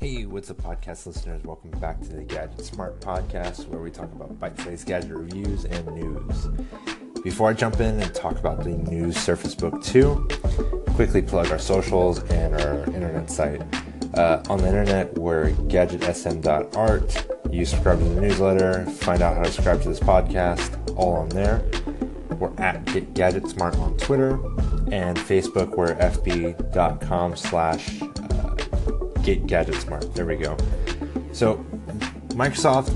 Hey, what's up, podcast listeners? Welcome back to the Gadget Smart Podcast, where we talk about bite sized gadget reviews and news. Before I jump in and talk about the new Surface Book 2, quickly plug our socials and our internet site. Uh, on the internet, we're gadgetsm.art. You subscribe to the newsletter, find out how to subscribe to this podcast, all on there. We're at Get Gadget Smart on Twitter and Facebook. We're fb.com slash Get Gadget Smart. There we go. So, Microsoft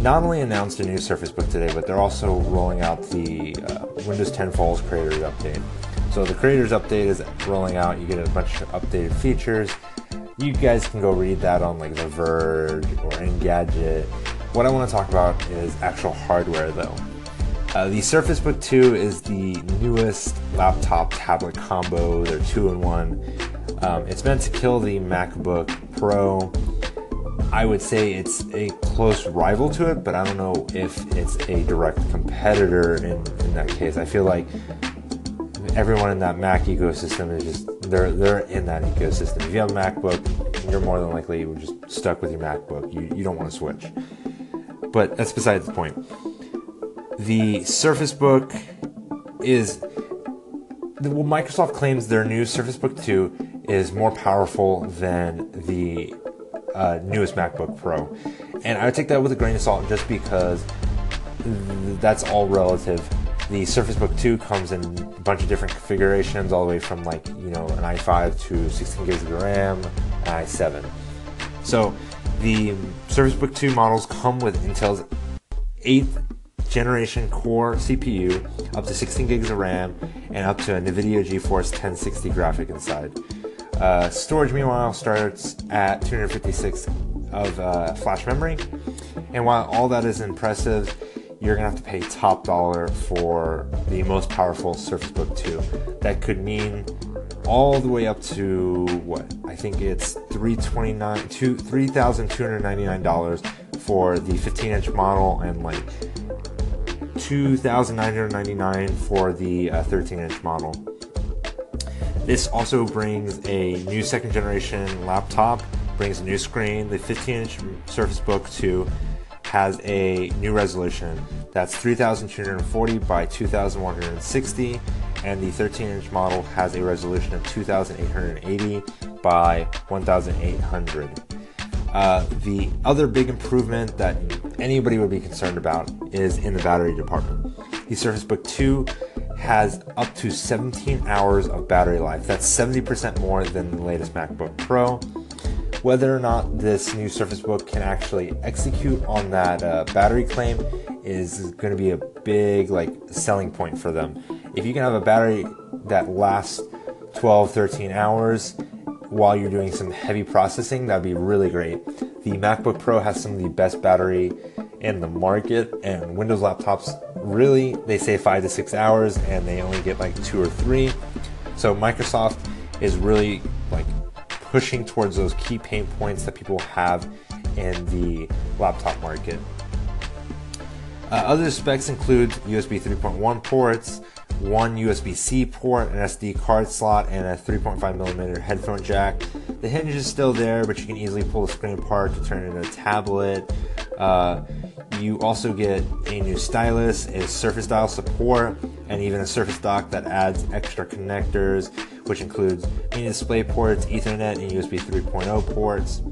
not only announced a new Surface Book today, but they're also rolling out the uh, Windows 10 Falls Creators Update. So, the Creators Update is rolling out. You get a bunch of updated features. You guys can go read that on like The Verge or Engadget. What I want to talk about is actual hardware, though. Uh, the Surface Book 2 is the newest laptop tablet combo. They're two in one. Um, it's meant to kill the MacBook Pro. I would say it's a close rival to it, but I don't know if it's a direct competitor in, in that case. I feel like everyone in that Mac ecosystem is just they're they're in that ecosystem. If you have a MacBook, you're more than likely just stuck with your MacBook. You you don't want to switch. But that's besides the point. The Surface Book is well, Microsoft claims their new Surface Book 2 is more powerful than the uh, newest MacBook Pro. And I would take that with a grain of salt just because that's all relative. The Surface Book 2 comes in a bunch of different configurations, all the way from like, you know, an i5 to 16 gigs of RAM, an i7. So the Surface Book 2 models come with Intel's 8th generation core CPU, up to 16 gigs of RAM, and up to a NVIDIA GeForce 1060 graphic inside. Uh, storage, meanwhile, starts at 256 of uh, flash memory. And while all that is impressive, you're gonna have to pay top dollar for the most powerful Surface Book 2. That could mean all the way up to what I think it's 329 to $3,299 for the 15 inch model and like 2,999 for the uh, 13 inch model. This also brings a new second generation laptop, brings a new screen. The 15 inch Surface Book 2 has a new resolution that's 3240 by 2160, and the 13 inch model has a resolution of 2880 by 1800. Uh, the other big improvement that anybody would be concerned about is in the battery department. The Surface Book 2 has up to 17 hours of battery life. That's 70% more than the latest MacBook Pro. Whether or not this new Surface Book can actually execute on that uh, battery claim is going to be a big like selling point for them. If you can have a battery that lasts 12, 13 hours while you're doing some heavy processing, that'd be really great. The MacBook Pro has some of the best battery in the market, and Windows laptops really they say five to six hours, and they only get like two or three. So Microsoft is really like pushing towards those key pain points that people have in the laptop market. Uh, other specs include USB 3.1 ports, one USB C port, an SD card slot, and a 3.5 millimeter headphone jack. The hinge is still there, but you can easily pull the screen apart to turn it into a tablet. Uh, you also get a new stylus, a Surface Dial support, and even a Surface Dock that adds extra connectors, which includes mini display ports, Ethernet, and USB 3.0 ports.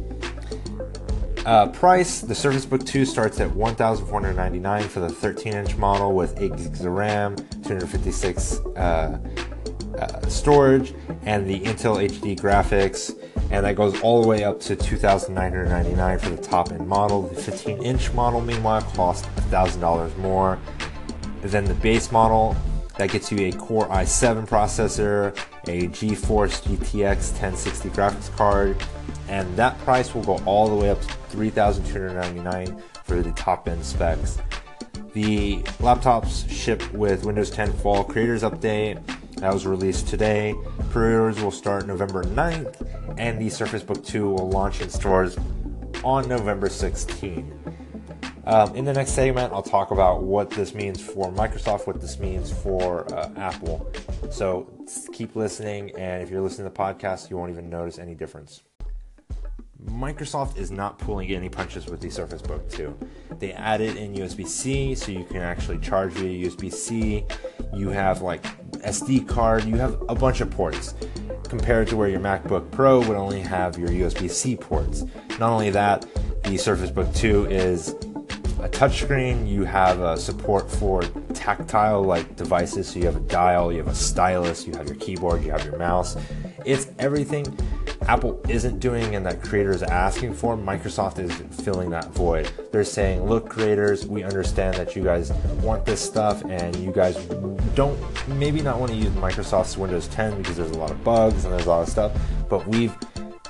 Uh, price the Surface Book 2 starts at 1,499 for the 13 inch model with 8 gigs of RAM, 256 uh, uh, storage, and the Intel HD graphics, and that goes all the way up to 2999 for the top end model. The 15 inch model, meanwhile, costs $1,000 more than the base model. That gets you a Core i7 processor, a GeForce GTX 1060 graphics card, and that price will go all the way up to 3299 for the top end specs. The laptops ship with Windows 10 Fall Creators Update that was released today. Pre-orders will start November 9th, and the Surface Book 2 will launch in stores on November 16th. Um, in the next segment, I'll talk about what this means for Microsoft, what this means for uh, Apple. So keep listening, and if you're listening to the podcast, you won't even notice any difference. Microsoft is not pulling any punches with the Surface Book 2. They added in USB C so you can actually charge via USB C. You have like SD card, you have a bunch of ports compared to where your MacBook Pro would only have your USB C ports. Not only that, the Surface Book 2 is a touchscreen, you have a support for tactile like devices, so you have a dial, you have a stylus, you have your keyboard, you have your mouse. It's everything Apple isn't doing and that creators are asking for, Microsoft is filling that void. They're saying, look, creators, we understand that you guys want this stuff and you guys don't maybe not want to use Microsoft's Windows 10 because there's a lot of bugs and there's a lot of stuff, but we've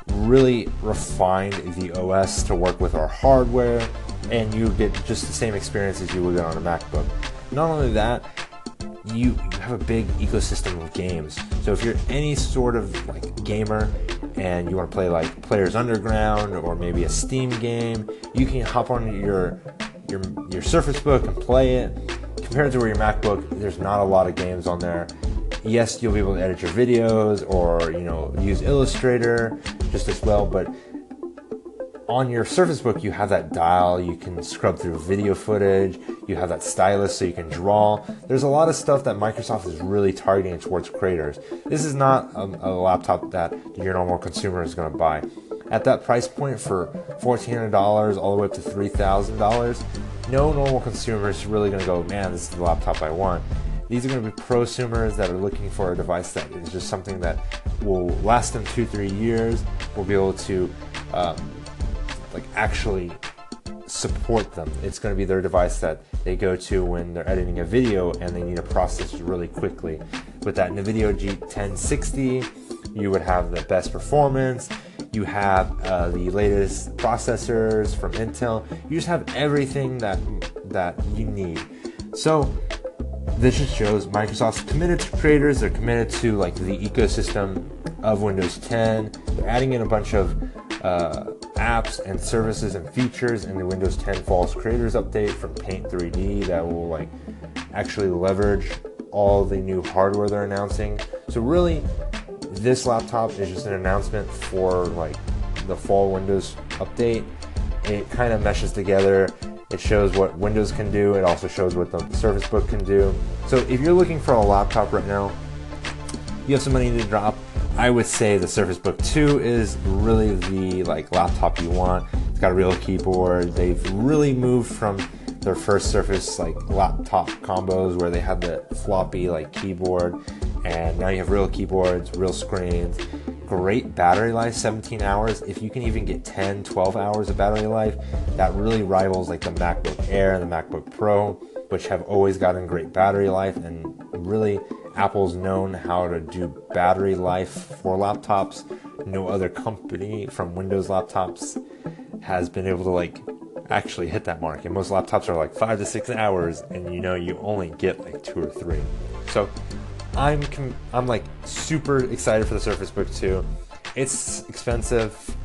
really refined the OS to work with our hardware and you get just the same experience as you would get on a MacBook. Not only that, you, have a big ecosystem of games. So if you're any sort of like gamer and you want to play like Players Underground or maybe a Steam game, you can hop on your your your Surface Book and play it. Compared to where your MacBook, there's not a lot of games on there. Yes, you'll be able to edit your videos or you know use Illustrator just as well, but on your Surface Book, you have that dial, you can scrub through video footage, you have that stylus so you can draw. There's a lot of stuff that Microsoft is really targeting towards creators. This is not a, a laptop that your normal consumer is going to buy. At that price point for $1,400 all the way up to $3,000, no normal consumer is really going to go, man, this is the laptop I want. These are going to be prosumers that are looking for a device that is just something that will last them two, three years, will be able to um, like actually support them. It's going to be their device that they go to when they're editing a video and they need to process really quickly. With that NVIDIA G1060, you would have the best performance. You have uh, the latest processors from Intel. You just have everything that that you need. So this just shows Microsoft's committed to creators. They're committed to like the ecosystem of Windows 10. They're adding in a bunch of uh, apps and services and features in the Windows 10 Falls Creators Update from Paint 3D that will like actually leverage all the new hardware they're announcing. So really, this laptop is just an announcement for like the fall Windows update. It kind of meshes together. It shows what Windows can do. It also shows what the Surface Book can do. So if you're looking for a laptop right now, you have some money to drop I would say the Surface Book 2 is really the like laptop you want. It's got a real keyboard. They've really moved from their first Surface like laptop combos where they had the floppy like keyboard and now you have real keyboards, real screens. Great battery life, 17 hours. If you can even get 10, 12 hours of battery life, that really rivals like the MacBook Air and the MacBook Pro, which have always gotten great battery life and really Apple's known how to do battery life for laptops. No other company from Windows laptops has been able to like actually hit that mark. And most laptops are like five to six hours, and you know you only get like two or three. So I'm com- I'm like super excited for the Surface Book 2. It's expensive,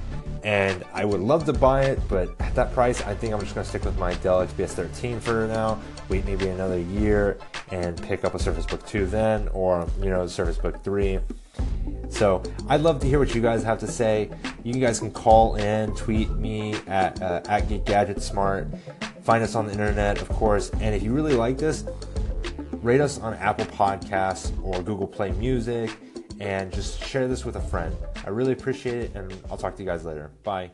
and I would love to buy it, but at that price, I think I'm just gonna stick with my Dell XPS 13 for now. Wait maybe another year and pick up a Surface Book 2 then, or you know, Surface Book 3. So I'd love to hear what you guys have to say. You guys can call in, tweet me at uh, at Gadget Smart. Find us on the internet, of course. And if you really like this, rate us on Apple Podcasts or Google Play Music, and just share this with a friend. I really appreciate it, and I'll talk to you guys later. Bye.